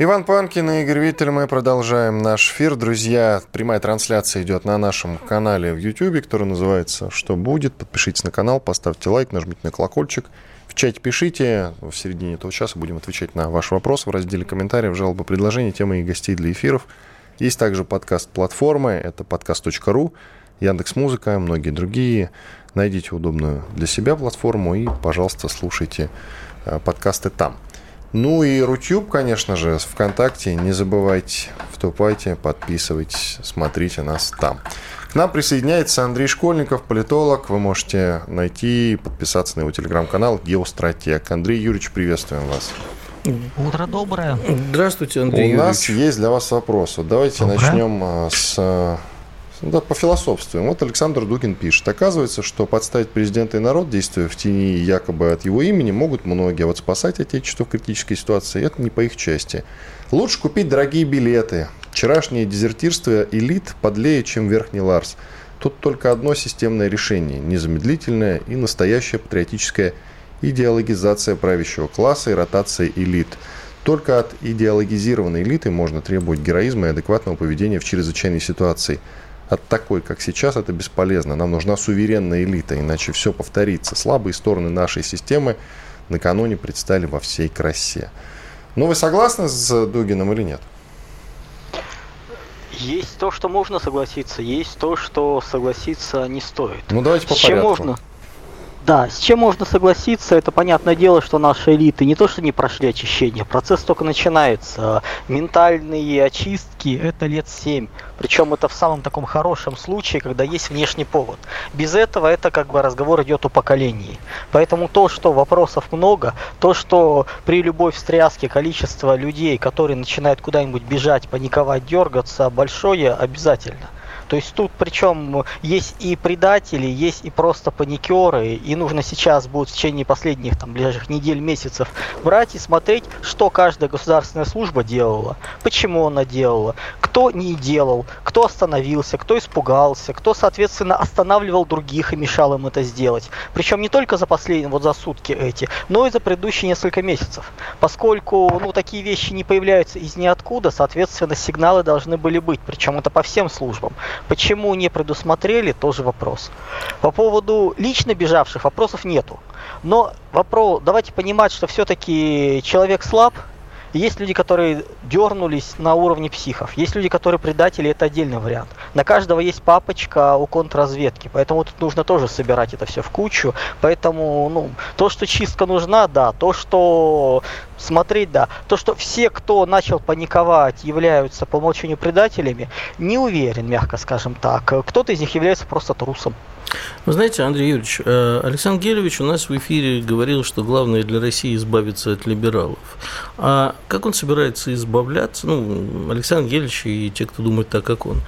Иван Панкин и Игорь Виттель, мы продолжаем наш эфир. Друзья, прямая трансляция идет на нашем канале в YouTube, который называется «Что будет?». Подпишитесь на канал, поставьте лайк, нажмите на колокольчик. В чате пишите. В середине этого часа будем отвечать на ваши вопросы в разделе комментариев, жалобы, предложения, темы и гостей для эфиров. Есть также подкаст-платформы, это подкаст.ру, Яндекс Музыка, многие другие. Найдите удобную для себя платформу и, пожалуйста, слушайте э, подкасты там. Ну и Рутюб, конечно же, ВКонтакте. Не забывайте, вступайте, подписывайтесь, смотрите нас там. К нам присоединяется Андрей Школьников, политолог. Вы можете найти и подписаться на его телеграм-канал «Геостратег». Андрей Юрьевич, приветствуем вас. Утро доброе. Здравствуйте, Андрей У Юрьевич. нас есть для вас вопрос. давайте доброе. начнем а, с а, да, по философствуем. Вот Александр Дугин пишет. Оказывается, что подставить президента и народ, действуя в тени якобы от его имени, могут многие. А вот спасать Отечество в критической ситуации – это не по их части. Лучше купить дорогие билеты. Вчерашнее дезертирство элит подлее, чем Верхний Ларс. Тут только одно системное решение – незамедлительное и настоящая патриотическая идеологизация правящего класса и ротация элит. Только от идеологизированной элиты можно требовать героизма и адекватного поведения в чрезвычайной ситуации – от такой, как сейчас, это бесполезно. Нам нужна суверенная элита, иначе все повторится. Слабые стороны нашей системы накануне предстали во всей красе. Но вы согласны с Дугином или нет? Есть то, что можно согласиться, есть то, что согласиться не стоит. Ну давайте по с порядку. Чем можно? Да, с чем можно согласиться, это понятное дело, что наши элиты не то что не прошли очищение, процесс только начинается. Ментальные очистки это лет 7. Причем это в самом таком хорошем случае, когда есть внешний повод. Без этого это как бы разговор идет о поколении. Поэтому то, что вопросов много, то, что при любой встряске количество людей, которые начинают куда-нибудь бежать, паниковать, дергаться, большое обязательно. То есть тут причем есть и предатели, есть и просто паникеры, и нужно сейчас будет в течение последних там ближайших недель, месяцев брать и смотреть, что каждая государственная служба делала, почему она делала, кто не делал, кто остановился, кто испугался, кто, соответственно, останавливал других и мешал им это сделать. Причем не только за последние, вот за сутки эти, но и за предыдущие несколько месяцев. Поскольку, ну, такие вещи не появляются из ниоткуда, соответственно, сигналы должны были быть, причем это по всем службам. Почему не предусмотрели, тоже вопрос. По поводу лично бежавших вопросов нету. Но вопрос, давайте понимать, что все-таки человек слаб, есть люди, которые дернулись на уровне психов. Есть люди, которые предатели, это отдельный вариант. На каждого есть папочка у контрразведки, поэтому тут нужно тоже собирать это все в кучу. Поэтому, ну, то, что чистка нужна, да. То, что смотреть, да. То, что все, кто начал паниковать, являются по умолчанию предателями, не уверен, мягко скажем так. Кто-то из них является просто трусом. Вы знаете, Андрей Юрьевич, э, Александр Гелевич у нас в эфире говорил, что главное для России избавиться от либералов. А как он собирается избавляться, ну, Александр Гелевич и те, кто думает так, как он,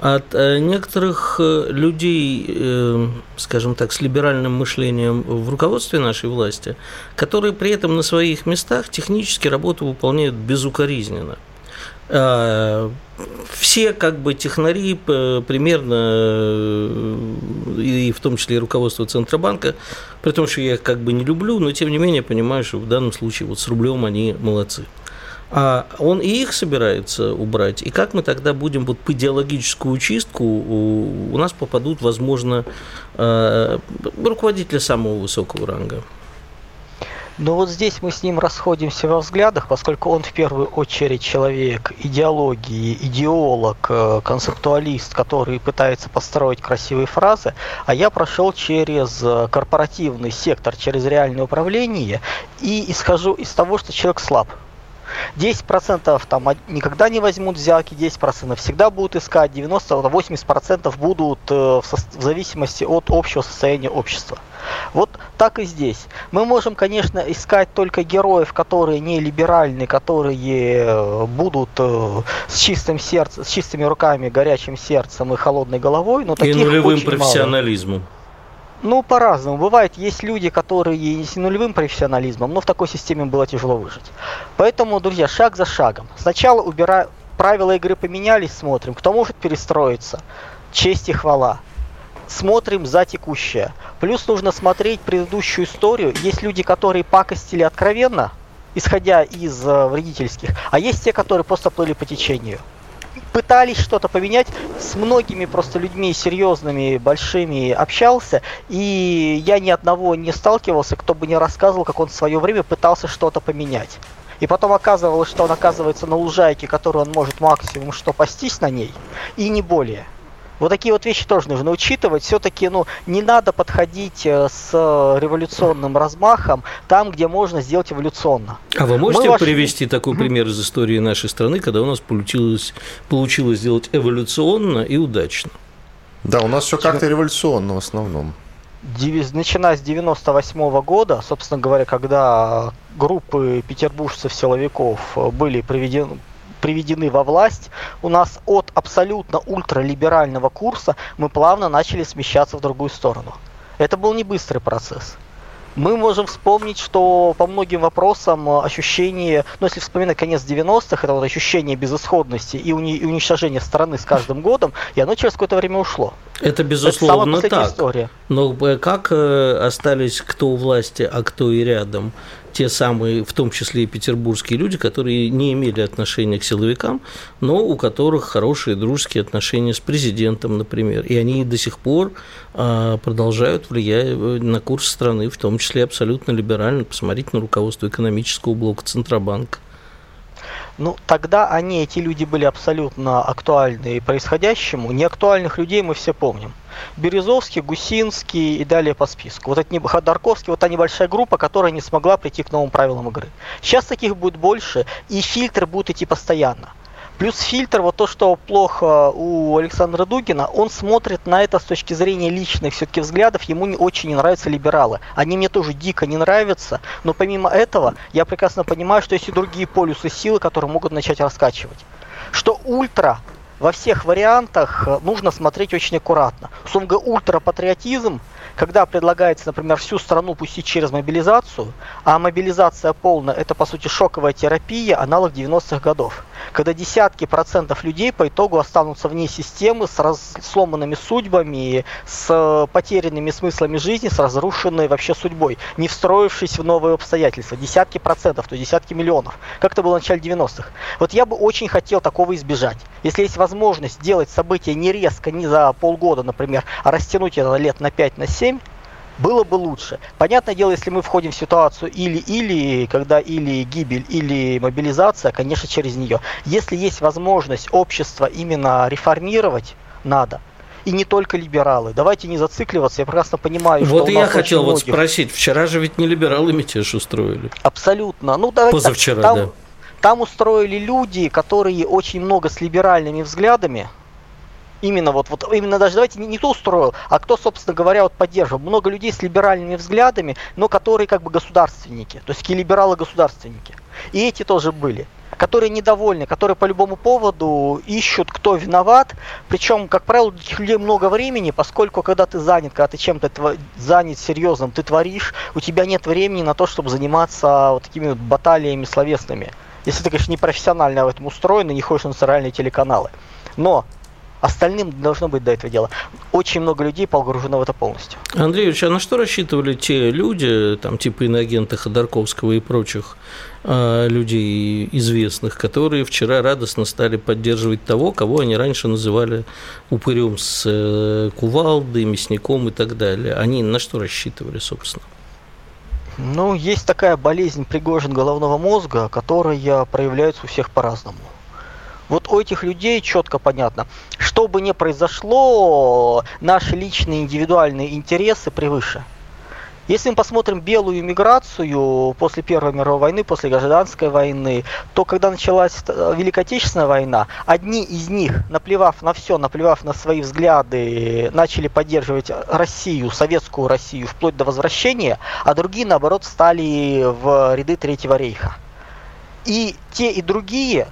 от э, некоторых э, людей, скажем так, с либеральным мышлением в руководстве нашей власти, которые при этом на своих местах технически работу выполняют безукоризненно. А, все как бы технари примерно, э, и в том числе и руководство Центробанка, при том, что я их как бы не люблю, но тем не менее понимаю, что в данном случае вот с рублем они молодцы. А он и их собирается убрать. И как мы тогда будем вот по идеологическую чистку, у нас попадут, возможно, э, руководители самого высокого ранга. Но вот здесь мы с ним расходимся во взглядах, поскольку он в первую очередь человек идеологии, идеолог, э, концептуалист, который пытается построить красивые фразы, а я прошел через э, корпоративный сектор, через реальное управление и исхожу из того, что человек слаб. 10% там никогда не возьмут взятки, 10% всегда будут искать, 90-80% будут э, в, в зависимости от общего состояния общества. Вот так и здесь. Мы можем, конечно, искать только героев, которые не либеральные, которые э, будут э, с чистым сердцем, с чистыми руками, горячим сердцем и холодной головой, но и нулевым профессионализмом. Мало. Ну, по-разному. Бывает, есть люди, которые с нулевым профессионализмом, но в такой системе было тяжело выжить. Поэтому, друзья, шаг за шагом. Сначала убираем, правила игры поменялись, смотрим, кто может перестроиться. Честь и хвала. Смотрим за текущее. Плюс нужно смотреть предыдущую историю. Есть люди, которые пакостили откровенно, исходя из э, вредительских, а есть те, которые просто плыли по течению пытались что-то поменять. С многими просто людьми серьезными, большими общался, и я ни одного не сталкивался, кто бы не рассказывал, как он в свое время пытался что-то поменять. И потом оказывалось, что он оказывается на лужайке, которую он может максимум что пастись на ней, и не более. Вот такие вот вещи тоже нужно учитывать. Все-таки, ну, не надо подходить э, с революционным размахом там, где можно сделать эволюционно. А вы можете Мы привести вошли... такой пример из истории нашей страны, когда у нас получилось, получилось сделать эволюционно и удачно? Да, у нас все как-то революционно в основном. Начиная с 98 -го года, собственно говоря, когда группы петербуржцев-силовиков были приведены, приведены во власть, у нас от абсолютно ультралиберального курса мы плавно начали смещаться в другую сторону. Это был не быстрый процесс. Мы можем вспомнить, что по многим вопросам ощущение, ну если вспоминать конец 90-х, это вот ощущение безысходности и, уни- и уничтожения страны с каждым годом, и оно через какое-то время ушло. Это безусловно это так. История. Но э, как э, остались кто у власти, а кто и рядом? Те самые, в том числе и петербургские люди, которые не имели отношения к силовикам, но у которых хорошие дружеские отношения с президентом, например. И они до сих пор а, продолжают влиять э, на курс страны, в том числе абсолютно либерально. Посмотрите на руководство экономического блока Центробанка. Ну, тогда они, эти люди, были абсолютно актуальны происходящему. Неактуальных людей мы все помним. Березовский, Гусинский и далее по списку. Вот это Ходорковский, вот та небольшая группа, которая не смогла прийти к новым правилам игры. Сейчас таких будет больше, и фильтры будут идти постоянно. Плюс фильтр, вот то, что плохо у Александра Дугина, он смотрит на это с точки зрения личных все-таки взглядов, ему не очень не нравятся либералы. Они мне тоже дико не нравятся, но помимо этого, я прекрасно понимаю, что есть и другие полюсы силы, которые могут начать раскачивать. Что ультра во всех вариантах нужно смотреть очень аккуратно. Условно ультрапатриотизм – когда предлагается, например, всю страну пустить через мобилизацию, а мобилизация полная – это, по сути, шоковая терапия, аналог 90-х годов, когда десятки процентов людей по итогу останутся вне системы с раз... сломанными судьбами, с потерянными смыслами жизни, с разрушенной вообще судьбой, не встроившись в новые обстоятельства. Десятки процентов, то есть десятки миллионов. Как это было в начале 90-х. Вот я бы очень хотел такого избежать. Если есть возможность делать события не резко, не за полгода, например, а растянуть это лет на 5, на 7, 7, было бы лучше. Понятное дело, если мы входим в ситуацию или-или, когда или гибель, или мобилизация, конечно, через нее. Если есть возможность общества именно реформировать, надо. И не только либералы. Давайте не зацикливаться. Я прекрасно понимаю, вот что Вот я хотел вот многих... спросить. Вчера же ведь не либералы мятеж устроили. Абсолютно. Ну, давайте Позавчера, так, там, да. Там устроили люди, которые очень много с либеральными взглядами, Именно вот, вот именно даже давайте не, не кто устроил, а кто, собственно говоря, вот поддерживал. Много людей с либеральными взглядами, но которые как бы государственники, то есть такие либералы-государственники. И эти тоже были которые недовольны, которые по любому поводу ищут, кто виноват. Причем, как правило, у людей много времени, поскольку когда ты занят, когда ты чем-то тв... занят серьезным, ты творишь, у тебя нет времени на то, чтобы заниматься вот такими вот баталиями словесными. Если ты, конечно, не профессионально в этом устроен и не ходишь на национальные телеканалы. Но Остальным должно быть до этого дела. Очень много людей погружено в это полностью. Андрей Ильич, а на что рассчитывали те люди, там типа иноагента Ходорковского и прочих э, людей известных, которые вчера радостно стали поддерживать того, кого они раньше называли упырем с э, кувалдой, мясником и так далее? Они на что рассчитывали, собственно? Ну, есть такая болезнь Пригожин головного мозга, которая проявляется у всех по-разному. Вот у этих людей четко понятно, что бы ни произошло, наши личные индивидуальные интересы превыше. Если мы посмотрим белую миграцию после Первой мировой войны, после гражданской войны, то когда началась э, Великая Отечественная война, одни из них, наплевав на все, наплевав на свои взгляды, начали поддерживать Россию, советскую Россию, вплоть до возвращения, а другие, наоборот, стали в ряды Третьего рейха. И те, и другие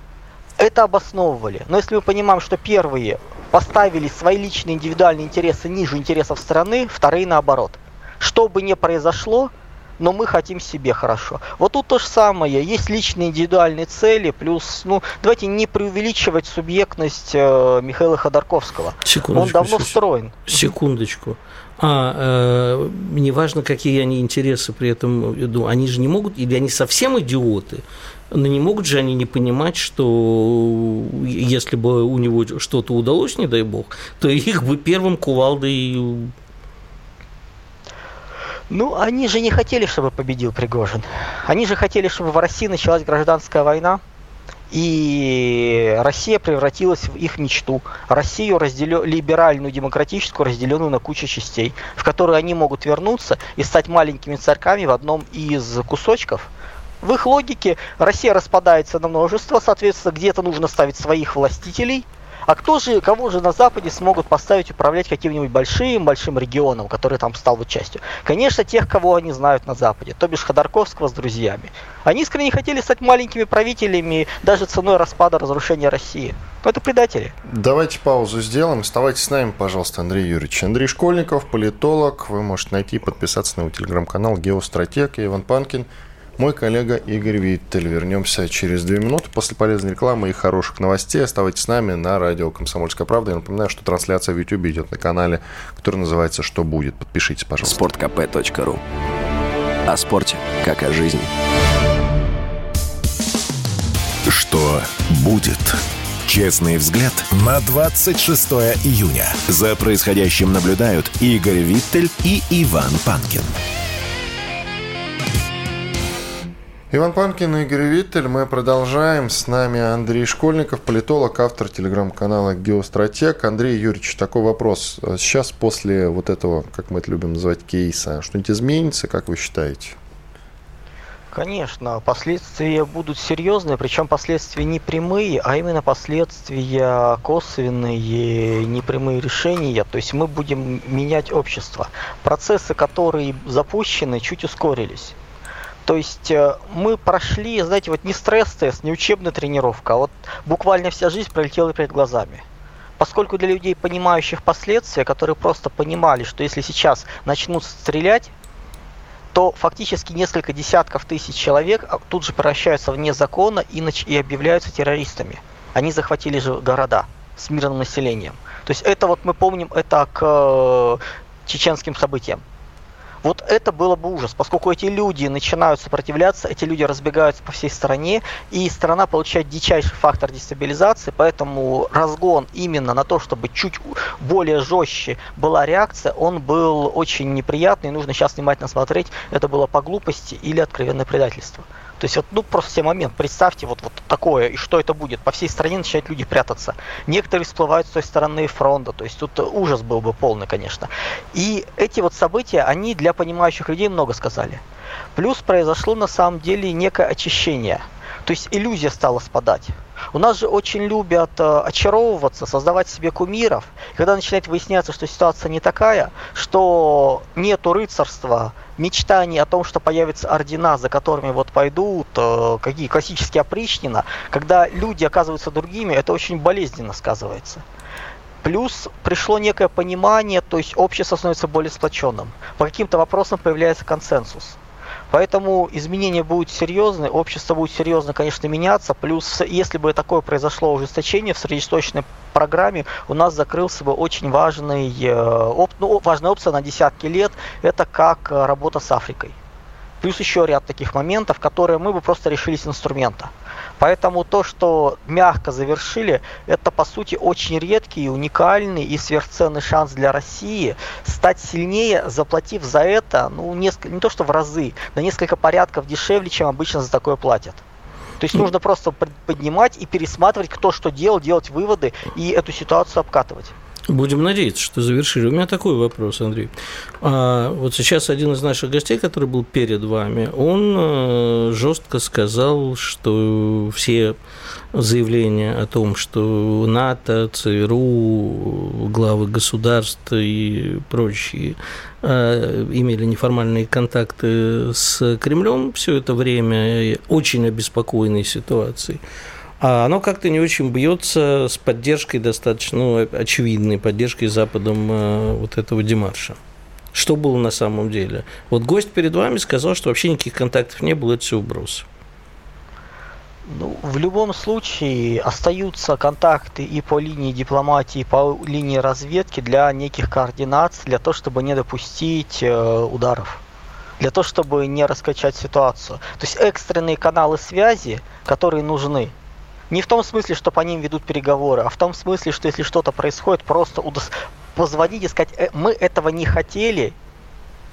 это обосновывали. Но если мы понимаем, что первые поставили свои личные индивидуальные интересы ниже интересов страны, вторые наоборот – что бы ни произошло, но мы хотим себе хорошо. Вот тут то же самое. Есть личные индивидуальные цели, плюс, ну, давайте не преувеличивать субъектность э, Михаила Ходорковского. Он давно встроен. Секундочку. А э, неважно, какие они интересы при этом веду, они же не могут, или они совсем идиоты, но не могут же они не понимать, что если бы у него что-то удалось, не дай бог, то их бы первым кувалдой ну, они же не хотели, чтобы победил Пригожин. Они же хотели, чтобы в России началась гражданская война, и Россия превратилась в их мечту. Россию разделё... либеральную, демократическую, разделенную на кучу частей, в которую они могут вернуться и стать маленькими царьками в одном из кусочков. В их логике Россия распадается на множество, соответственно, где-то нужно ставить своих властителей – а кто же, кого же на Западе смогут поставить управлять каким-нибудь большим, большим регионом, который там стал бы частью? Конечно, тех, кого они знают на Западе, то бишь Ходорковского с друзьями. Они искренне хотели стать маленькими правителями даже ценой распада, разрушения России. Но это предатели. Давайте паузу сделаем. Оставайтесь с нами, пожалуйста, Андрей Юрьевич. Андрей Школьников, политолог. Вы можете найти и подписаться на его телеграм-канал «Геостратег» Иван Панкин – мой коллега Игорь Виттель. Вернемся через две минуты после полезной рекламы и хороших новостей. Оставайтесь с нами на радио «Комсомольская правда». Я напоминаю, что трансляция в YouTube идет на канале, который называется «Что будет?». Подпишитесь, пожалуйста. sportkp.ru О спорте, как о жизни. Что будет? Честный взгляд на 26 июня. За происходящим наблюдают Игорь Виттель и Иван Панкин. Иван Панкин и Игорь Виттель. Мы продолжаем. С нами Андрей Школьников, политолог, автор телеграм-канала «Геостратег». Андрей Юрьевич, такой вопрос. Сейчас после вот этого, как мы это любим называть, кейса, что-нибудь изменится, как вы считаете? Конечно, последствия будут серьезные, причем последствия не прямые, а именно последствия косвенные, непрямые решения. То есть мы будем менять общество. Процессы, которые запущены, чуть ускорились. То есть э, мы прошли, знаете, вот не стресс-тест, не учебная тренировка, а вот буквально вся жизнь пролетела перед глазами. Поскольку для людей, понимающих последствия, которые просто понимали, что если сейчас начнут стрелять, то фактически несколько десятков тысяч человек а, тут же превращаются вне закона и, объявляются террористами. Они захватили же города с мирным населением. То есть это вот мы помним это к э, чеченским событиям. Вот это было бы ужас, поскольку эти люди начинают сопротивляться, эти люди разбегаются по всей стране, и страна получает дичайший фактор дестабилизации, поэтому разгон именно на то, чтобы чуть более жестче была реакция, он был очень неприятный, нужно сейчас внимательно смотреть, это было по глупости или откровенное предательство. То есть вот, ну, просто все момент, представьте вот, вот такое, и что это будет. По всей стране начинают люди прятаться. Некоторые всплывают с той стороны фронта, то есть тут ужас был бы полный, конечно. И эти вот события, они для понимающих людей много сказали. Плюс произошло на самом деле некое очищение. То есть иллюзия стала спадать. У нас же очень любят э, очаровываться, создавать себе кумиров. Когда начинает выясняться, что ситуация не такая, что нету рыцарства, мечтаний о том, что появятся ордена, за которыми вот пойдут э, какие классические опричнина, когда люди оказываются другими, это очень болезненно сказывается. Плюс пришло некое понимание, то есть общество становится более сплоченным. По каким-то вопросам появляется консенсус. Поэтому изменения будут серьезные, общество будет серьезно, конечно, меняться. Плюс, если бы такое произошло ужесточение в среднесрочной программе, у нас закрылся бы очень важный, э, оп, ну, важная опция на десятки лет, это как э, работа с Африкой. Плюс еще ряд таких моментов, которые мы бы просто решили с инструмента. Поэтому то, что мягко завершили, это по сути очень редкий, уникальный и сверхценный шанс для России стать сильнее, заплатив за это, ну, несколько, не то что в разы, на несколько порядков дешевле, чем обычно за такое платят. То есть нужно просто поднимать и пересматривать, кто что делал, делать выводы и эту ситуацию обкатывать. Будем надеяться, что завершили. У меня такой вопрос, Андрей. А, вот сейчас один из наших гостей, который был перед вами, он э, жестко сказал, что все заявления о том, что НАТО, ЦРУ, главы государств и прочие э, имели неформальные контакты с Кремлем все это время, очень обеспокоенной ситуацией оно как-то не очень бьется с поддержкой достаточно ну, очевидной, поддержкой Западом э, вот этого демарша. Что было на самом деле? Вот гость перед вами сказал, что вообще никаких контактов не было, это все вброс. Ну, в любом случае остаются контакты и по линии дипломатии, и по линии разведки для неких координаций, для того, чтобы не допустить э, ударов, для того, чтобы не раскачать ситуацию. То есть экстренные каналы связи, которые нужны, не в том смысле, что по ним ведут переговоры, а в том смысле, что если что-то происходит, просто удос... позвонить и сказать, э, мы этого не хотели,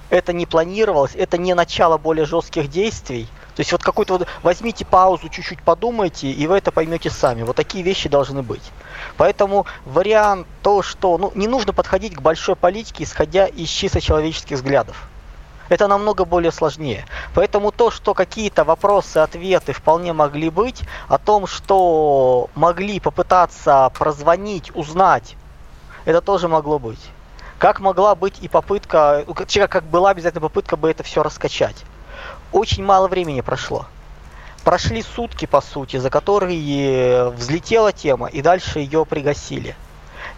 это не планировалось, это не начало более жестких действий. То есть вот какую-то вот возьмите паузу, чуть-чуть подумайте, и вы это поймете сами. Вот такие вещи должны быть. Поэтому вариант то, что ну, не нужно подходить к большой политике, исходя из чисто человеческих взглядов это намного более сложнее. Поэтому то, что какие-то вопросы, ответы вполне могли быть, о том, что могли попытаться прозвонить, узнать, это тоже могло быть. Как могла быть и попытка, как была обязательно попытка бы это все раскачать. Очень мало времени прошло. Прошли сутки, по сути, за которые взлетела тема, и дальше ее пригасили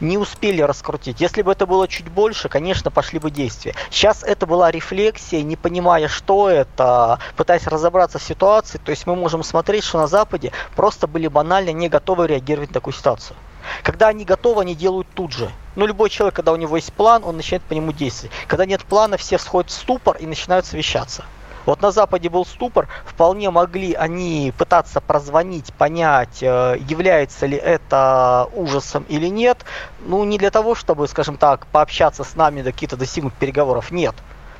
не успели раскрутить. Если бы это было чуть больше, конечно, пошли бы действия. Сейчас это была рефлексия, не понимая, что это, пытаясь разобраться в ситуации. То есть мы можем смотреть, что на Западе просто были банально не готовы реагировать на такую ситуацию. Когда они готовы, они делают тут же. Ну, любой человек, когда у него есть план, он начинает по нему действовать. Когда нет плана, все сходят в ступор и начинают совещаться. Вот на Западе был ступор, вполне могли они пытаться прозвонить, понять, э, является ли это ужасом или нет. Ну, не для того, чтобы, скажем так, пообщаться с нами до каких-то достигнуть переговоров, нет.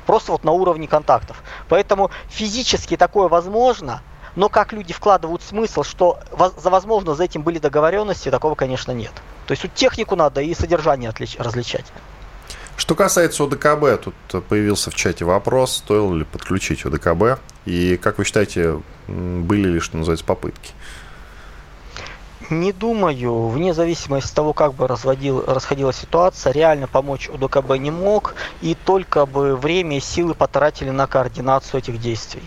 Просто вот на уровне контактов. Поэтому физически такое возможно, но как люди вкладывают смысл, что за возможно за этим были договоренности, такого, конечно, нет. То есть тут технику надо и содержание отлич- различать. Что касается ОДКБ, тут появился в чате вопрос, стоило ли подключить ОДКБ, и как вы считаете, были ли, что называется, попытки? Не думаю, вне зависимости от того, как бы разводил, расходилась ситуация, реально помочь УДКБ не мог, и только бы время и силы потратили на координацию этих действий.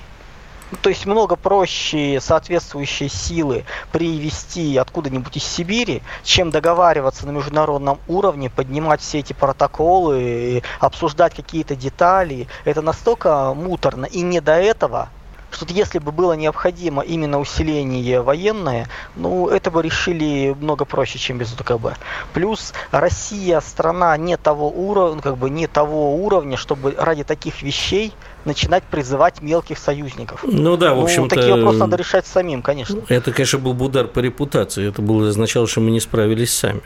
То есть много проще соответствующие силы привести откуда-нибудь из Сибири, чем договариваться на международном уровне, поднимать все эти протоколы, обсуждать какие-то детали. Это настолько муторно и не до этого, что если бы было необходимо именно усиление военное, ну, это бы решили много проще, чем без УТКБ. Плюс Россия страна не того уровня, как бы не того уровня, чтобы ради таких вещей начинать призывать мелких союзников. Ну да, в общем ну, такие вопросы надо решать самим, конечно. Это, конечно, был бы удар по репутации. Это было означало, что мы не справились сами.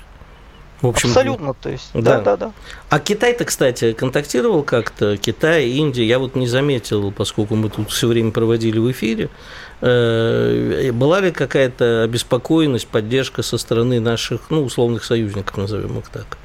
В общем, Абсолютно, то есть, да, да, да. да. А Китай-то, кстати, контактировал как-то? Китай, Индия, я вот не заметил, поскольку мы тут все время проводили в эфире. Э, была ли какая-то обеспокоенность, поддержка со стороны наших, ну, условных союзников, назовем их так?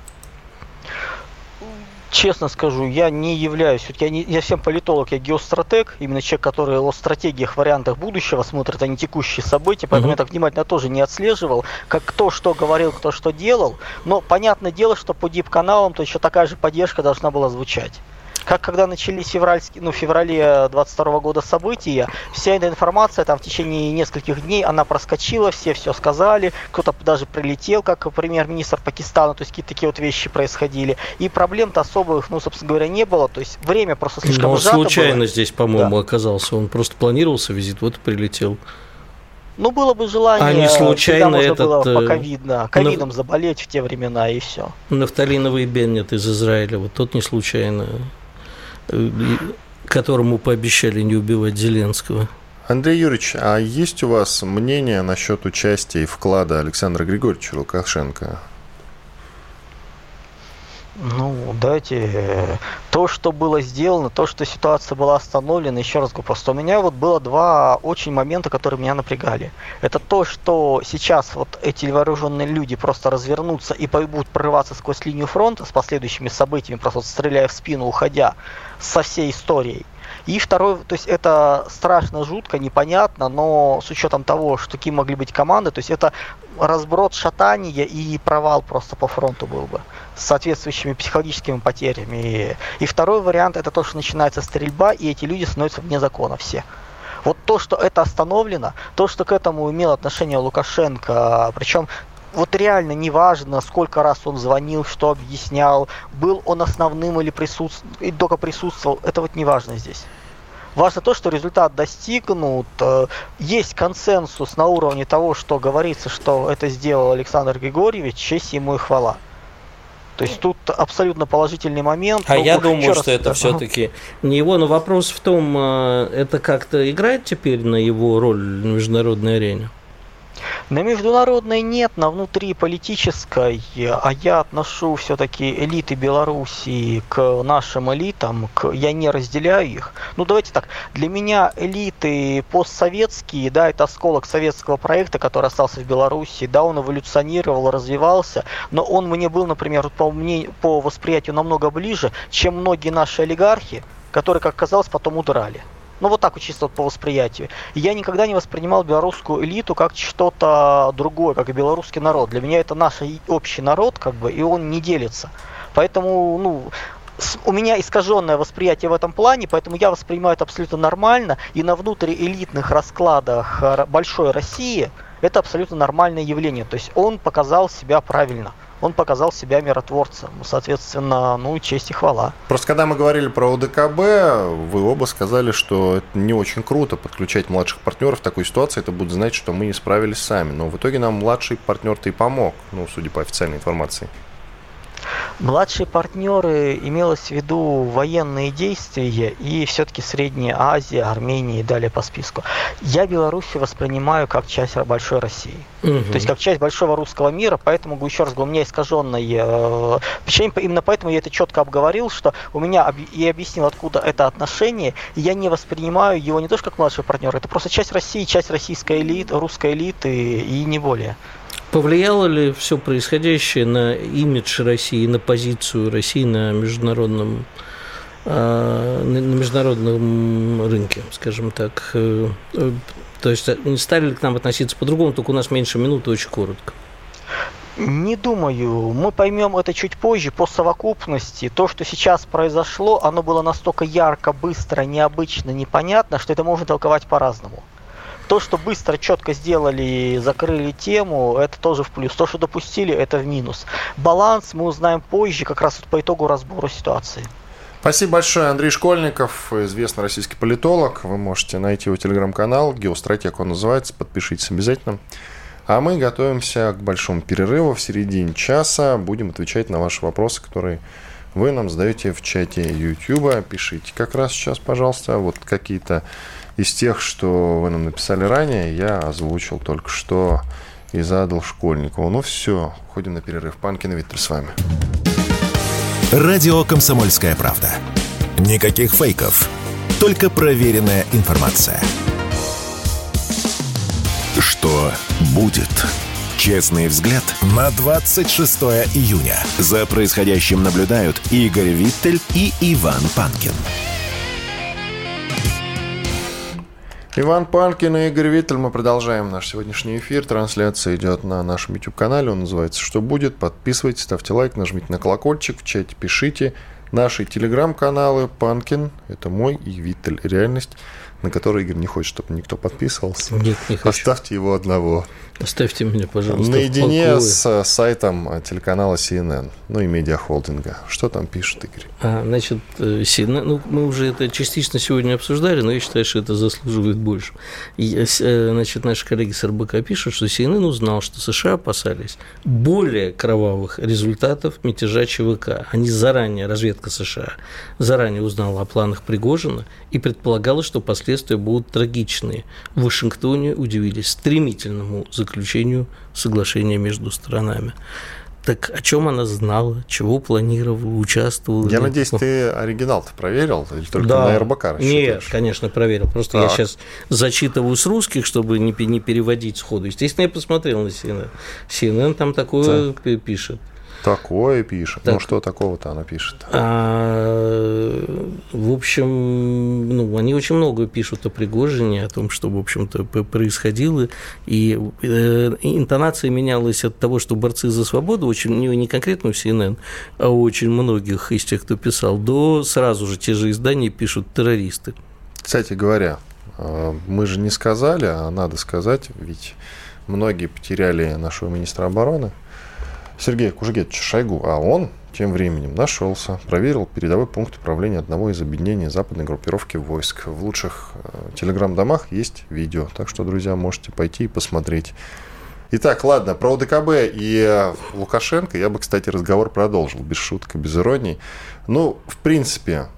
Честно скажу, я не являюсь, я, не, я всем политолог, я геостратег, именно человек, который о стратегиях, вариантах будущего смотрит, а не текущие события, поэтому uh-huh. я так внимательно тоже не отслеживал, как кто что говорил, кто что делал, но понятное дело, что по дип-каналам то еще такая же поддержка должна была звучать как когда начались февральские, ну, в феврале 22 года события, вся эта информация там в течение нескольких дней, она проскочила, все все сказали, кто-то даже прилетел, как премьер-министр Пакистана, то есть какие-то такие вот вещи происходили. И проблем-то особых, ну, собственно говоря, не было, то есть время просто слишком Но сжато случайно было. здесь, по-моему, да. оказался, он просто планировался визит, вот и прилетел. Ну, было бы желание, а не случайно можно этот, было пока видно, ковидом нав... заболеть в те времена, и все. Нафталиновый Беннет из Израиля, вот тот не случайно которому пообещали не убивать Зеленского. Андрей Юрьевич, а есть у вас мнение насчет участия и вклада Александра Григорьевича Лукашенко? Ну, давайте то, что было сделано, то, что ситуация была остановлена, еще раз говорю, просто у меня вот было два очень момента, которые меня напрягали. Это то, что сейчас вот эти вооруженные люди просто развернутся и будут прорываться сквозь линию фронта с последующими событиями, просто стреляя в спину, уходя со всей историей. И второй, то есть это страшно, жутко, непонятно, но с учетом того, что какие могли быть команды, то есть это разброд, шатания и провал просто по фронту был бы с соответствующими психологическими потерями. И второй вариант это то, что начинается стрельба, и эти люди становятся вне закона все. Вот то, что это остановлено, то, что к этому имел отношение Лукашенко, причем вот реально неважно, сколько раз он звонил, что объяснял, был он основным или присутств... и только присутствовал, это вот неважно здесь. Важно то, что результат достигнут. Э, есть консенсус на уровне того, что говорится, что это сделал Александр Григорьевич, честь ему и хвала. То есть тут абсолютно положительный момент. А я думаю, что это все-таки не его, но вопрос в том, э, это как-то играет теперь на его роль на международной арене? На международной нет, на внутриполитической, а я отношу все-таки элиты Белоруссии к нашим элитам, к, я не разделяю их. Ну давайте так, для меня элиты постсоветские, да, это осколок советского проекта, который остался в Беларуси, да, он эволюционировал, развивался, но он мне был, например, по, мне, по восприятию намного ближе, чем многие наши олигархи, которые, как казалось, потом удрали. Ну вот так вот чисто по восприятию. я никогда не воспринимал белорусскую элиту как что-то другое, как и белорусский народ. Для меня это наш общий народ, как бы, и он не делится. Поэтому, ну, у меня искаженное восприятие в этом плане, поэтому я воспринимаю это абсолютно нормально. И на внутриэлитных раскладах э, большой России это абсолютно нормальное явление. То есть он показал себя правильно он показал себя миротворцем. Соответственно, ну, честь и хвала. Просто когда мы говорили про ОДКБ, вы оба сказали, что это не очень круто подключать младших партнеров в такой ситуации. Это будет значить, что мы не справились сами. Но в итоге нам младший партнер-то и помог, ну, судя по официальной информации. Младшие партнеры имелось в виду военные действия и все-таки Средняя Азия, Армения и далее по списку. Я Беларусь воспринимаю как часть большой России. Угу. То есть как часть большого русского мира, поэтому, еще раз говорю, у меня искаженное э, впечатление, именно поэтому я это четко обговорил, что у меня и объяснил, откуда это отношение, и я не воспринимаю его не только как младший партнер, это просто часть России, часть российской элиты, русской элиты и не более. Повлияло ли все происходящее на имидж России, на позицию России на международном а, на международном рынке, скажем так. Э, э, то есть э, стали ли к нам относиться по-другому, только у нас меньше минуты, очень коротко. Не думаю. Мы поймем это чуть позже, по совокупности. То, что сейчас произошло, оно было настолько ярко, быстро, необычно, непонятно, что это можно толковать по-разному. То, что быстро, четко сделали, закрыли тему, это тоже в плюс. То, что допустили, это в минус. Баланс мы узнаем позже, как раз по итогу разбора ситуации. Спасибо большое, Андрей Школьников, известный российский политолог. Вы можете найти его телеграм-канал, геостратег он называется, подпишитесь обязательно. А мы готовимся к большому перерыву. В середине часа будем отвечать на ваши вопросы, которые вы нам задаете в чате YouTube. Пишите как раз сейчас, пожалуйста, вот какие-то из тех, что вы нам написали ранее, я озвучил только что и задал Школьникову. Ну все, ходим на перерыв. Панкин и Виктор с вами. Радио «Комсомольская правда». Никаких фейков, только проверенная информация. Что будет? Честный взгляд на 26 июня. За происходящим наблюдают Игорь Виттель и Иван Панкин. Иван Панкин и Игорь Виттель. Мы продолжаем наш сегодняшний эфир. Трансляция идет на нашем YouTube-канале. Он называется «Что будет?». Подписывайтесь, ставьте лайк, нажмите на колокольчик, в чате пишите. Наши телеграм-каналы Панкин, это мой, и Виттель, реальность на который Игорь не хочет, чтобы никто подписывался. Нет, не хочу. Оставьте его одного. Оставьте меня, пожалуйста. Наедине с сайтом телеканала CNN, ну и медиахолдинга. Что там пишет Игорь? А, значит, CNN, э, ну, мы уже это частично сегодня обсуждали, но я считаю, что это заслуживает больше. Э, э, значит, наши коллеги с РБК пишут, что CNN узнал, что США опасались более кровавых результатов мятежа ЧВК. Они заранее, разведка США, заранее узнала о планах Пригожина и предполагала, что последствия будут трагичные. В Вашингтоне удивились стремительному заключению соглашения между сторонами. Так о чем она знала, чего планировала, участвовала? Я надеюсь, ты оригинал-то проверил или только да. на РБК Нет, конечно, проверил. Просто так. я сейчас зачитываю с русских, чтобы не, не переводить сходу. Естественно, я посмотрел на CNN. CNN там такое да. пишет. Такое пишет. Ну, так, ну что такого-то она пишет? А, в общем, ну, они очень много пишут о Пригожине, о том, что, в общем-то, происходило. И э, интонация менялась от того, что борцы за свободу, очень, не, не конкретно в CNN, а у очень многих из тех, кто писал, до сразу же те же издания пишут террористы. Кстати говоря, э, мы же не сказали, а надо сказать, ведь многие потеряли нашего министра обороны – Сергея Кужегетовича Шойгу, а он тем временем нашелся, проверил передовой пункт управления одного из объединений западной группировки войск. В лучших э, телеграм-домах есть видео, так что, друзья, можете пойти и посмотреть. Итак, ладно, про ОДКБ и э, Лукашенко я бы, кстати, разговор продолжил, без шуток, без иронии. Ну, в принципе,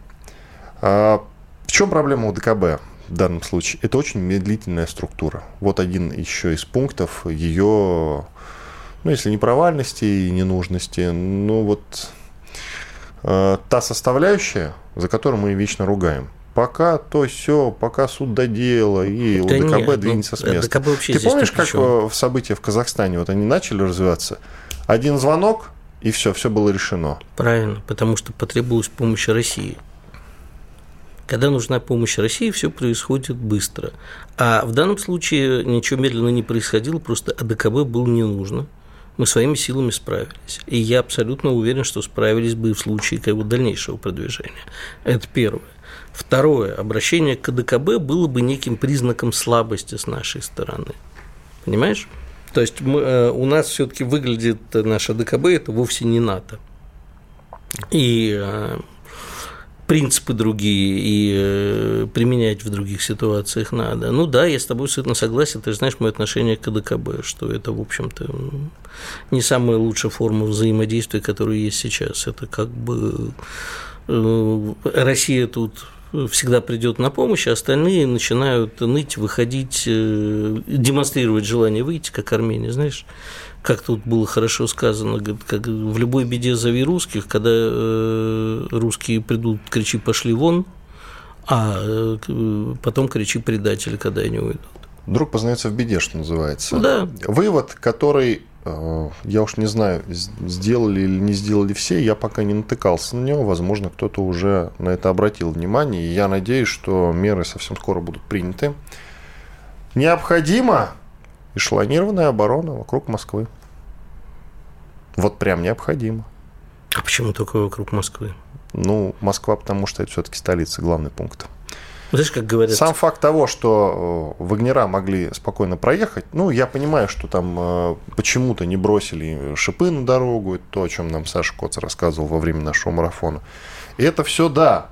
э, в чем проблема ОДКБ? в данном случае, это очень медлительная структура. Вот один еще из пунктов ее ну, если не провальности и ненужности, ну вот э, та составляющая, за которую мы вечно ругаем. Пока то все, пока суд додела и да УДКБ нет, ну, двинется ну, с места. ДКБ Ты помнишь, как в события в Казахстане вот они начали развиваться? Один звонок, и все, все было решено. Правильно, потому что потребовалась помощь России. Когда нужна помощь России, все происходит быстро. А в данном случае ничего медленно не происходило, просто АДКБ было не нужно мы своими силами справились. И я абсолютно уверен, что справились бы и в случае как дальнейшего продвижения. Это первое. Второе. Обращение к КДКБ было бы неким признаком слабости с нашей стороны. Понимаешь? То есть мы, э, у нас все-таки выглядит наше ДКБ это вовсе не НАТО. И э, принципы другие и э, применять в других ситуациях надо. Ну да, я с тобой абсолютно согласен, ты же знаешь мое отношение к КДКБ, что это, в общем-то, не самая лучшая форма взаимодействия, которая есть сейчас. Это как бы э, Россия тут всегда придет на помощь, а остальные начинают ныть, выходить, э, демонстрировать желание выйти, как Армения, знаешь как тут было хорошо сказано, как в любой беде зови русских, когда э, русские придут, кричи «пошли вон», а э, потом кричи «предатели», когда они уйдут. Друг познается в беде, что называется. Да. Вывод, который, я уж не знаю, сделали или не сделали все, я пока не натыкался на него. Возможно, кто-то уже на это обратил внимание. И я надеюсь, что меры совсем скоро будут приняты. Необходимо эшелонированная оборона вокруг Москвы. Вот прям необходимо. А почему только вокруг Москвы? Ну, Москва, потому что это все-таки столица, главный пункт. Знаешь, как говорят... Сам факт того, что э, вагнера могли спокойно проехать, ну, я понимаю, что там э, почему-то не бросили шипы на дорогу, это то, о чем нам Саша Коц рассказывал во время нашего марафона. И это все да,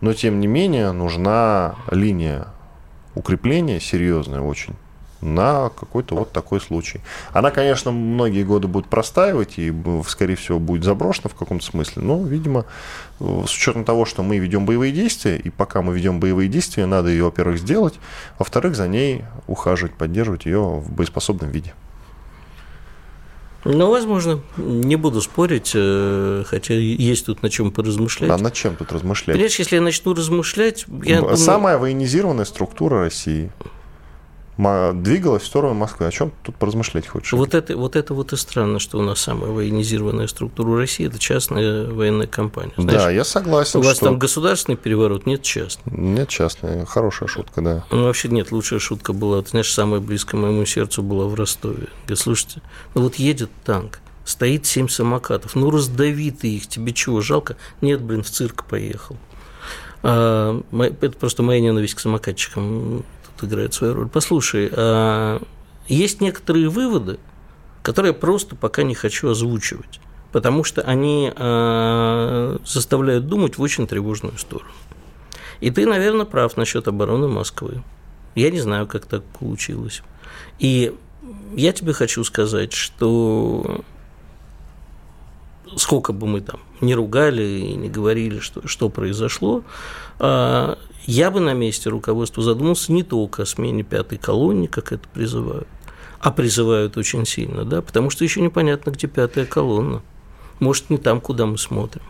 но тем не менее нужна линия укрепления серьезная очень на какой-то вот такой случай. Она, конечно, многие годы будет простаивать и, скорее всего, будет заброшена в каком-то смысле, но, видимо, с учетом того, что мы ведем боевые действия, и пока мы ведем боевые действия, надо ее, во-первых, сделать, во-вторых, за ней ухаживать, поддерживать ее в боеспособном виде. Ну, возможно, не буду спорить, э, хотя есть тут на чем поразмышлять. А над чем тут размышлять? Понимаешь, если я начну размышлять... Я Самая думаю... военизированная структура России двигалась в сторону Москвы. О чем тут поразмышлять хочешь? Вот это, вот это вот и странно, что у нас самая военизированная структура России – это частная военная компания. Знаешь, да, я согласен. У вас что... там государственный переворот, нет частный. Нет частный, хорошая шутка, да. Ну, вообще нет, лучшая шутка была, ты знаешь, самая близкая моему сердцу была в Ростове. Говорит, слушайте, ну вот едет танк, стоит семь самокатов, ну раздави ты их, тебе чего, жалко? Нет, блин, в цирк поехал. А, это просто моя ненависть к самокатчикам тут играет свою роль. Послушай, а есть некоторые выводы, которые я просто пока не хочу озвучивать, потому что они а, заставляют думать в очень тревожную сторону. И ты, наверное, прав насчет обороны Москвы. Я не знаю, как так получилось. И я тебе хочу сказать, что сколько бы мы там не ругали и не говорили, что, что произошло, я бы на месте руководства задумался не только о смене пятой колонии, как это призывают, а призывают очень сильно, да, потому что еще непонятно, где пятая колонна. Может, не там, куда мы смотрим.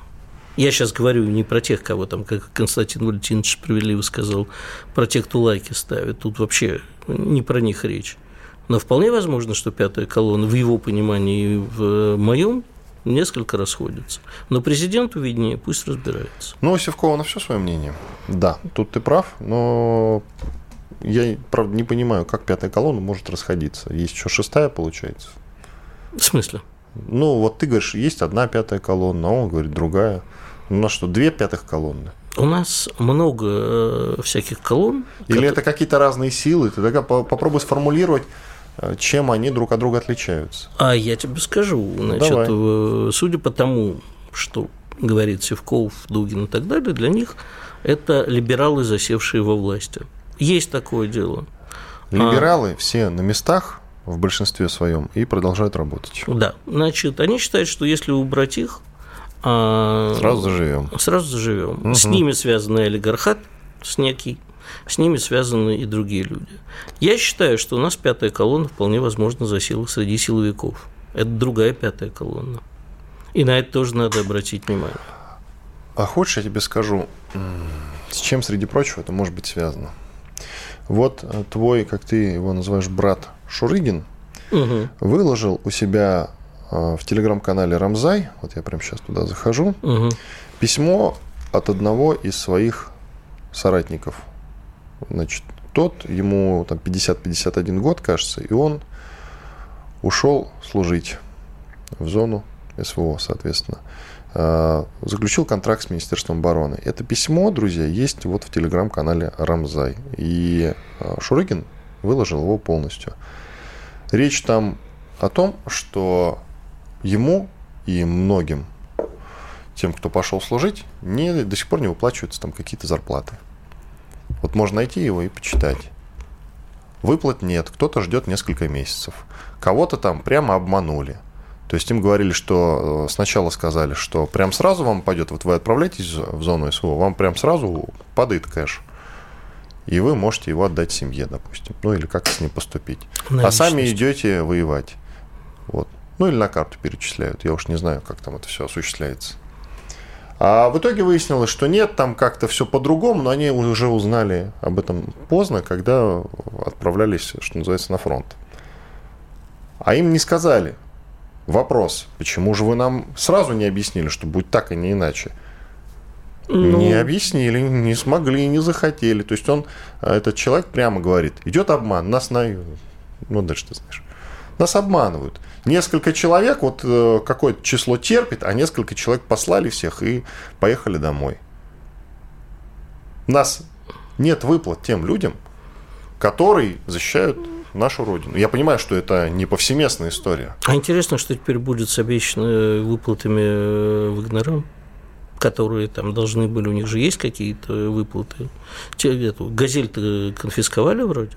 Я сейчас говорю не про тех, кого там, как Константин Валентинович справедливо сказал, про тех, кто лайки ставит. Тут вообще не про них речь. Но вполне возможно, что пятая колонна в его понимании и в моем несколько расходятся. Но президенту виднее, пусть разбирается. Ну, у Севкова на все свое мнение. Да, тут ты прав, но я, правда, не понимаю, как пятая колонна может расходиться. Есть еще шестая, получается. В смысле? Ну, вот ты говоришь, есть одна пятая колонна, а он говорит другая. У нас что, две пятых колонны? У нас много э, всяких колонн. Или как... это какие-то разные силы? Ты тогда попробуй сформулировать, чем они друг от друга отличаются. А я тебе скажу. Значит, Давай. судя по тому, что говорит Севков, Дугин и так далее, для них это либералы, засевшие во власти. Есть такое дело. Либералы а... все на местах в большинстве своем и продолжают работать. Да, значит, они считают, что если убрать их, а, сразу заживем. Сразу заживем. Угу. С ними связан олигархат, с некий, с ними связаны и другие люди. Я считаю, что у нас пятая колонна вполне возможно засела среди силовиков. Это другая пятая колонна. И на это тоже надо обратить внимание. А хочешь, я тебе скажу, с чем, среди прочего, это может быть связано? Вот э, твой, как ты его называешь, брат Шурыгин угу. выложил у себя э, в телеграм-канале Рамзай, вот я прямо сейчас туда захожу, угу. письмо от одного из своих соратников. Значит, тот, ему там 50-51 год, кажется, и он ушел служить в зону СВО, соответственно. Э, заключил контракт с Министерством обороны. Это письмо, друзья, есть вот в телеграм-канале Рамзай. И э, Шурыгин выложил его полностью. Речь там о том, что ему и многим тем, кто пошел служить, не, до сих пор не выплачиваются там какие-то зарплаты. Вот можно найти его и почитать. Выплат нет, кто-то ждет несколько месяцев. Кого-то там прямо обманули. То есть им говорили, что э, сначала сказали, что прям сразу вам пойдет, вот вы отправляетесь в зону СВО, вам прям сразу падает кэш. И вы можете его отдать семье, допустим. Ну или как с ним поступить. На а сами идете воевать. Вот. Ну или на карту перечисляют. Я уж не знаю, как там это все осуществляется. А в итоге выяснилось, что нет, там как-то все по-другому, но они уже узнали об этом поздно, когда отправлялись, что называется, на фронт. А им не сказали, Вопрос, почему же вы нам сразу не объяснили, что будет так и не иначе? Ну... Не объяснили, не смогли, не захотели. То есть он, этот человек прямо говорит, идет обман, нас на... Ну, дальше ты знаешь. Нас обманывают. Несколько человек, вот э, какое-то число терпит, а несколько человек послали всех и поехали домой. У нас нет выплат тем людям, которые защищают нашу родину. Я понимаю, что это не повсеместная история. А интересно, что теперь будет с обещанными выплатами э, Вагнерам? которые там должны были, у них же есть какие-то выплаты. Газель-то конфисковали вроде?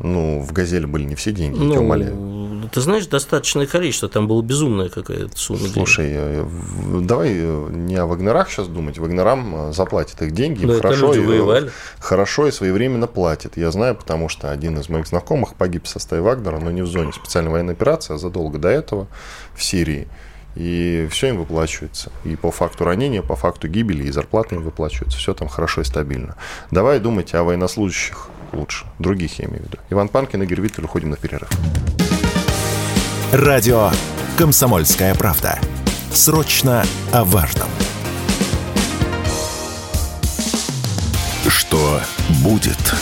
Ну, в «Газели» были не все деньги, ну, я умоляю. Ты знаешь, достаточное количество, там была безумная какая-то сумма Слушай, денег. Давай э, не о «Вагнерах» сейчас думать. «Вагнерам» э, заплатят их деньги, да, хорошо, и, хорошо и своевременно платят. Я знаю, потому что один из моих знакомых погиб в составе «Вагнера», но не в зоне специальной военной операции, а задолго до этого в Сирии. И все им выплачивается. И по факту ранения, по факту гибели, и зарплаты им выплачиваются. Все там хорошо и стабильно. Давай думать о военнослужащих лучше. Других я имею в виду. Иван Панкин, Игорь Виттель, уходим на перерыв. Радио «Комсомольская правда». Срочно о важном. Что будет?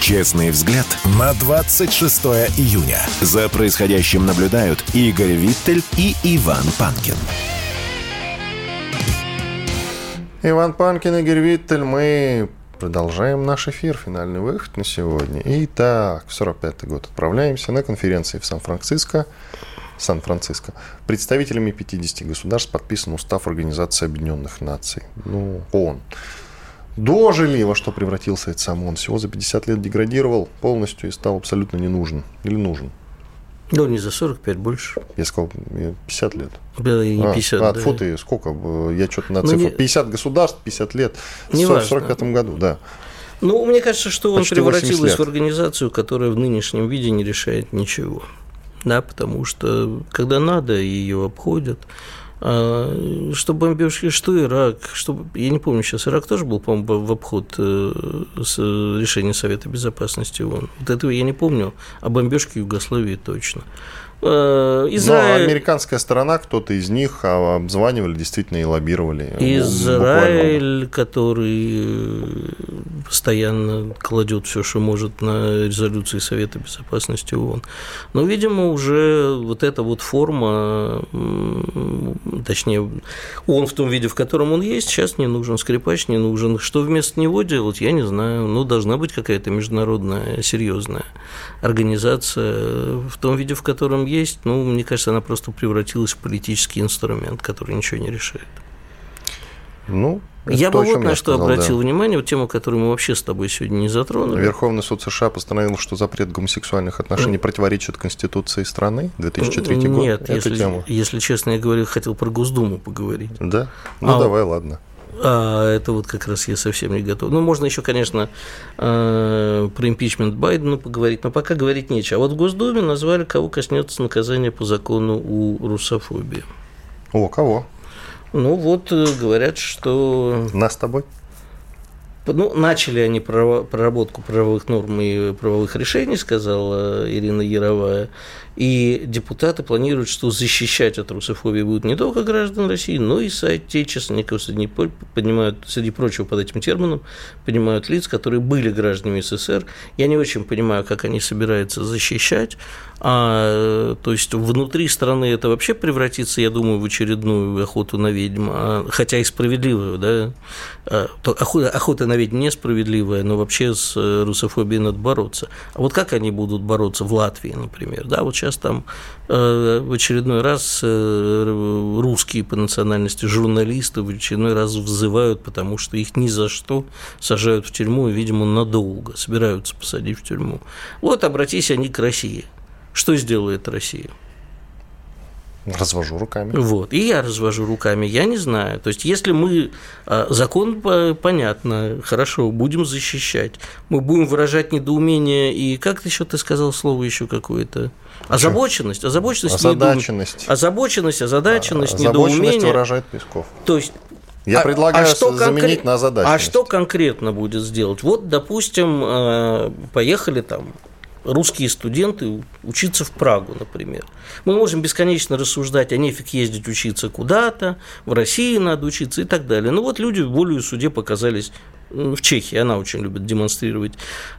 Честный взгляд на 26 июня. За происходящим наблюдают Игорь Виттель и Иван Панкин. Иван Панкин, Игорь Виттель. Мы Продолжаем наш эфир, финальный выход на сегодня. Итак, в 45 год отправляемся на конференции в Сан-Франциско. Сан-Франциско. Представителями 50 государств подписан устав Организации Объединенных Наций. Ну, ООН. Дожили, во что превратился этот сам ООН. Всего за 50 лет деградировал полностью и стал абсолютно не нужен. Или нужен. Ну, не за 45, больше. Я сказал, 50 лет. Да, и не 50. А, а да. фу ты, сколько? Я что-то на ну, цифру. Не... 50 государств, 50 лет. Не в 45 году, да. Ну, мне кажется, что он Почти превратился в организацию, которая в нынешнем виде не решает ничего. да, потому что когда надо, ее обходят. А, что бомбежки, что Ирак, что, я не помню сейчас, Ирак тоже был, по-моему, в обход э, с решения Совета Безопасности ООН. Вот этого я не помню, а бомбежки Югославии точно. Э, Израиль... Но американская сторона, кто-то из них обзванивали действительно и лоббировали. Израиль, буквально. который э, постоянно кладет все, что может на резолюции Совета Безопасности ООН. Но, видимо, уже вот эта вот форма, точнее, он в том виде, в котором он есть, сейчас не нужен, скрипач не нужен. Что вместо него делать, я не знаю. Ну, должна быть какая-то международная серьезная организация в том виде, в котором есть, ну, мне кажется, она просто превратилась в политический инструмент, который ничего не решает. Ну, я бы вот на что сказал, обратил да. внимание, вот тему, которую мы вообще с тобой сегодня не затронули. Верховный суд США постановил, что запрет гомосексуальных отношений противоречит Конституции страны 2003 Нет, год. Нет, если, тему. если честно, я говорю, хотел про Госдуму поговорить. Да? Ну, а, давай, ладно. А это вот как раз я совсем не готов. Ну, можно еще, конечно, э, про импичмент Байдена поговорить, но пока говорить нечего. А вот в Госдуме назвали, кого коснется наказание по закону у русофобии. О, кого? Ну, вот э, говорят, что... Нас с тобой? Ну, начали они проработку правовых норм и правовых решений, сказала Ирина Яровая. И депутаты планируют, что защищать от русофобии будут не только граждан России, но и соотечественников, среди, понимают, среди прочего под этим термином, понимают лиц, которые были гражданами СССР. Я не очень понимаю, как они собираются защищать. А, то есть внутри страны это вообще превратится, я думаю, в очередную охоту на ведьм, а, хотя и справедливую, да, а, охота, охота на ведьм несправедливая, но вообще с э, русофобией надо бороться. А вот как они будут бороться в Латвии, например, да, вот сейчас там э, в очередной раз э, русские по национальности журналисты в очередной раз взывают, потому что их ни за что сажают в тюрьму и, видимо, надолго собираются посадить в тюрьму. Вот обратись они к России – что сделает Россия? Развожу руками. Вот. И я развожу руками, я не знаю. То есть, если мы а, закон понятно, хорошо, будем защищать, мы будем выражать недоумение и как ты еще ты сказал слово еще какое-то? Озабоченность, озабоченность, озадаченность, недоум... озабоченность, озадаченность, а, недоумение. выражает Песков. То есть я а, предлагаю а что заменить конкрет... на задачу. А что конкретно будет сделать? Вот, допустим, а, поехали там русские студенты учиться в Прагу, например. Мы можем бесконечно рассуждать, а нефиг ездить учиться куда-то, в России надо учиться и так далее. Ну вот люди в волю суде показались в Чехии, она очень любит демонстрировать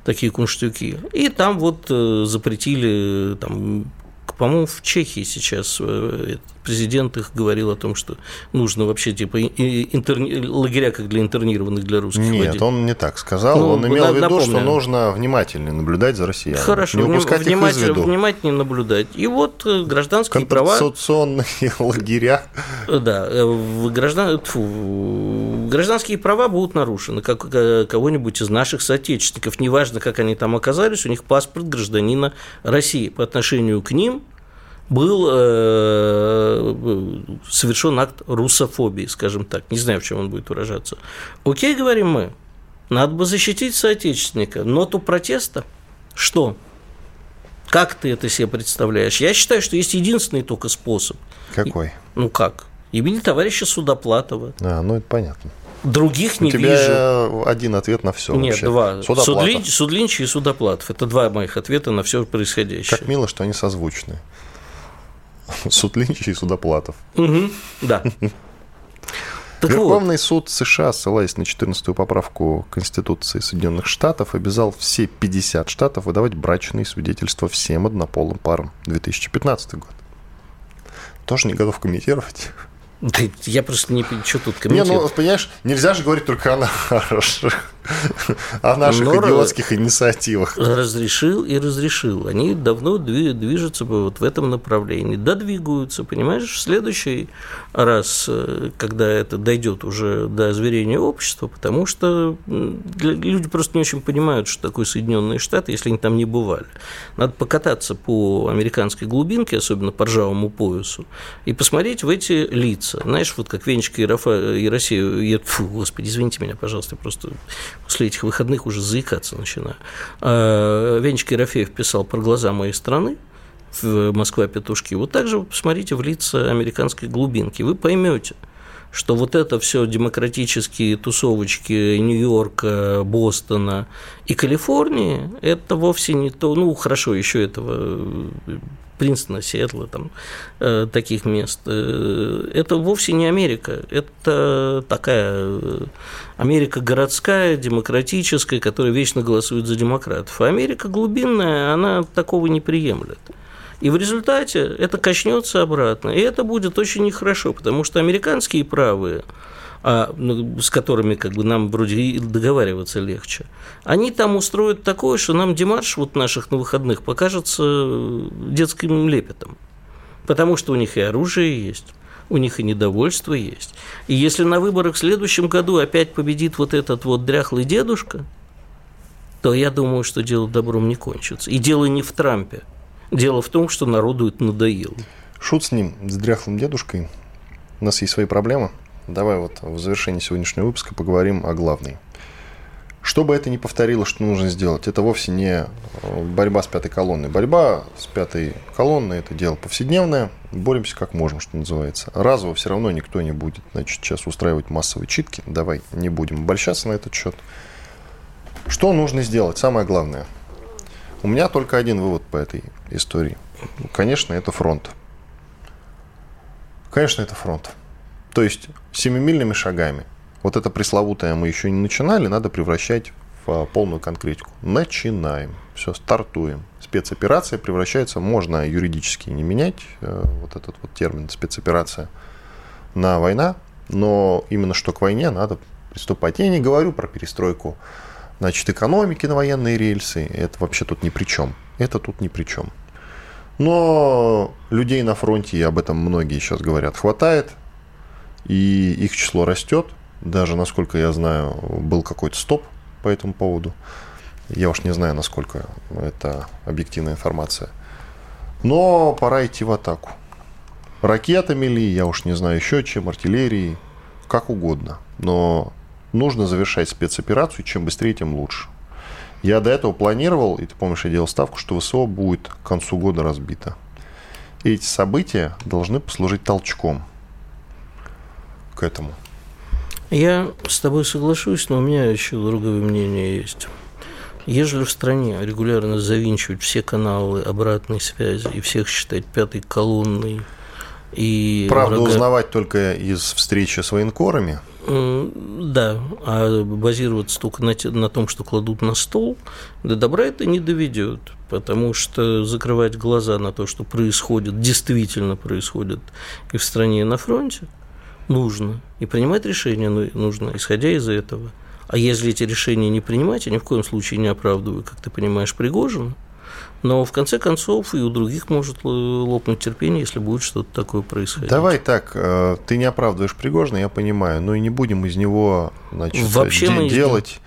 такие кунштюки. И там вот э, запретили там, по-моему, в Чехии сейчас э, президент их говорил о том, что нужно вообще типа интерни... лагеря как для интернированных для русских. Нет, водить. он не так сказал. Ну, он имел в виду, напомню. что нужно внимательно наблюдать за россиянами. Хорошо, не упускать внимательно, их из виду. внимательнее наблюдать. И вот э, гражданские права... Конституционные лагеря. Да, э, граждан... Фу, гражданские права будут нарушены, как кого-нибудь из наших соотечественников. Неважно, как они там оказались, у них паспорт гражданина России. По отношению к ним был э, совершен акт русофобии, скажем так. Не знаю, в чем он будет выражаться. Окей, говорим мы, надо бы защитить соотечественника. Ноту протеста? Что? Как ты это себе представляешь? Я считаю, что есть единственный только способ. Какой? Ну как? Имени товарища Судоплатова. А, ну это понятно. Других не У тебя вижу. один ответ на все. Нет, вообще. два. Судлинч, Судлинч и Судоплатов. Это два моих ответа на все происходящее. Как мило, что они созвучны. Судлинч и Судоплатов. Угу, да. Так Верховный вот. суд США, ссылаясь на 14-ю поправку Конституции Соединенных Штатов, обязал все 50 штатов выдавать брачные свидетельства всем однополым парам. 2015 год. Тоже не готов комментировать. Да я просто не что тут комментировать. Не, ну, понимаешь, нельзя же говорить только о наших, о наших Но идиотских инициативах. Разрешил и разрешил. Они давно движутся вот в этом направлении. Додвигаются, понимаешь? В следующий раз, э, когда это дойдет уже до озверения общества, потому что люди просто не очень понимают, что такое Соединенные Штаты, если они там не бывали. Надо покататься по американской глубинке, особенно по ржавому поясу, и посмотреть в эти лица нравится. Знаешь, вот как Венечка и, Рафа, и Россия, я, фу, господи, извините меня, пожалуйста, я просто после этих выходных уже заикаться начинаю. А, Венечка Ерофеев писал про глаза моей страны, в Москва-петушки, вот так же посмотрите в лица американской глубинки, вы поймете, что вот это все демократические тусовочки Нью-Йорка, Бостона и Калифорнии, это вовсе не то, ну, хорошо, еще этого Принстона, Сиэтла, там, э, таких мест. Э, это вовсе не Америка, это такая э, Америка городская, демократическая, которая вечно голосует за демократов. А Америка глубинная, она такого не приемлет. И в результате это качнется обратно. И это будет очень нехорошо, потому что американские правые с которыми как бы нам вроде договариваться легче, они там устроят такое, что нам демарш вот наших на выходных покажется детским лепетом. Потому что у них и оружие есть, у них и недовольство есть. И если на выборах в следующем году опять победит вот этот вот дряхлый дедушка, то я думаю, что дело добром не кончится. И дело не в Трампе. Дело в том, что народу это надоело. Шут с ним, с дряхлым дедушкой. У нас есть свои проблемы. Давай вот в завершении сегодняшнего выпуска поговорим о главной. Что бы это ни повторило, что нужно сделать, это вовсе не э, борьба с пятой колонной. Борьба с пятой колонной – это дело повседневное. Боремся как можем, что называется. Разово все равно никто не будет значит, сейчас устраивать массовые читки. Давай не будем обольщаться на этот счет. Что нужно сделать? Самое главное. У меня только один вывод по этой истории. Конечно, это фронт. Конечно, это фронт. То есть семимильными шагами. Вот это пресловутое мы еще не начинали, надо превращать в а, полную конкретику. Начинаем. Все, стартуем. Спецоперация превращается, можно юридически не менять э, вот этот вот термин спецоперация на война, но именно что к войне надо приступать. Я не говорю про перестройку значит, экономики на военные рельсы, это вообще тут ни при чем. Это тут ни при чем. Но людей на фронте, и об этом многие сейчас говорят, хватает и их число растет. Даже, насколько я знаю, был какой-то стоп по этому поводу. Я уж не знаю, насколько это объективная информация. Но пора идти в атаку. Ракетами ли, я уж не знаю еще чем, артиллерией, как угодно. Но нужно завершать спецоперацию, чем быстрее, тем лучше. Я до этого планировал, и ты помнишь, я делал ставку, что ВСО будет к концу года разбито. Эти события должны послужить толчком к этому. Я с тобой соглашусь, но у меня еще другое мнение есть. Ежели в стране регулярно завинчивать все каналы обратной связи и всех считать пятой колонной, и Правду врага... узнавать только из встречи с военкорами? Да, а базироваться только на, на том, что кладут на стол, до добра это не доведет, потому что закрывать глаза на то, что происходит, действительно происходит и в стране, и на фронте – нужно. И принимать решения нужно, исходя из этого. А если эти решения не принимать, я ни в коем случае не оправдываю, как ты понимаешь, Пригожина, но в конце концов и у других может лопнуть терпение, если будет что-то такое происходить. Давай так, э, ты не оправдываешь Пригожина, я понимаю, но и не будем из него значит, Вообще мы делать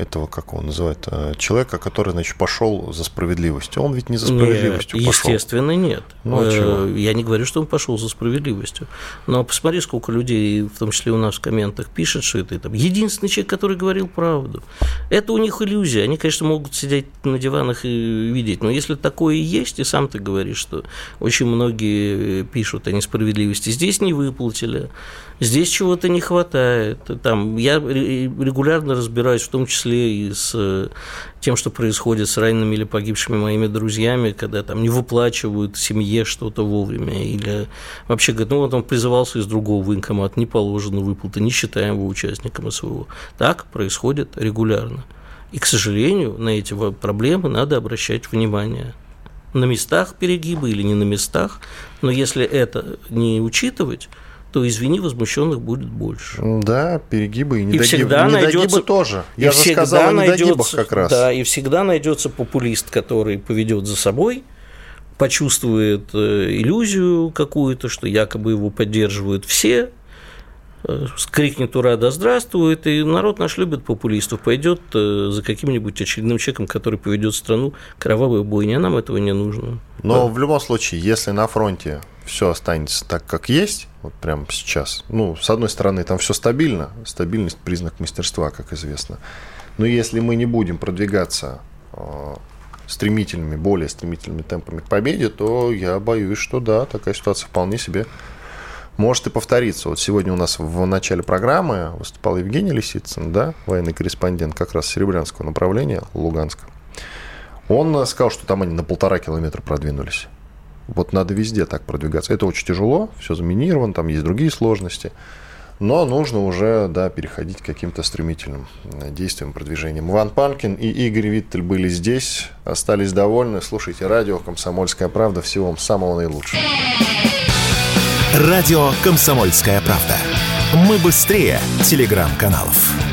этого, как он называет, э, человека, который, значит, пошел за справедливостью. Он ведь не за справедливостью нет, пошел. Естественно, нет. Ну, а чего? Э, я не говорю, что он пошел за справедливостью. Но посмотри, сколько людей, в том числе у нас в комментах, пишет, что это там, единственный человек, который говорил правду. Это у них иллюзия. Они, конечно, могут сидеть на диванах и видеть. Но если такое и есть, и сам ты говоришь, что очень многие пишут о несправедливости, здесь не выплатили, здесь чего-то не хватает. Там, я регулярно разбираюсь, в том числе и с э, тем, что происходит с ранеными или погибшими моими друзьями, когда там не выплачивают семье что-то вовремя, или вообще говорят, ну вот он призывался из другого военкомата, не положено выплаты, не считаем его участником СВО. Так происходит регулярно. И, к сожалению, на эти проблемы надо обращать внимание. На местах перегибы или не на местах, но если это не учитывать, то, извини, возмущенных будет больше. Да, перегибы и недогибы, и всегда недогибы найдется, тоже. Я и же сказал о недогибах как раз. Да, и всегда найдется популист, который поведет за собой, почувствует э, иллюзию какую-то, что якобы его поддерживают все, э, крикнет «Ура, да здравствует!» И народ наш любит популистов, пойдет э, за каким-нибудь очередным человеком, который поведет страну кровавой бойни, а нам этого не нужно. Но да. в любом случае, если на фронте все останется так, как есть, вот прямо сейчас. Ну, с одной стороны, там все стабильно, стабильность признак мастерства, как известно. Но если мы не будем продвигаться э, стремительными, более стремительными темпами к победе, то я боюсь, что да, такая ситуация вполне себе может и повториться. Вот сегодня у нас в начале программы выступал Евгений Лисицын, да, военный корреспондент как раз Серебрянского направления, Луганска. Он сказал, что там они на полтора километра продвинулись. Вот надо везде так продвигаться. Это очень тяжело, все заминировано, там есть другие сложности. Но нужно уже да, переходить к каким-то стремительным э, действиям, продвижениям. Иван Панкин и Игорь Виттель были здесь, остались довольны. Слушайте радио «Комсомольская правда». Всего вам самого наилучшего. Радио «Комсомольская правда». Мы быстрее телеграм-каналов.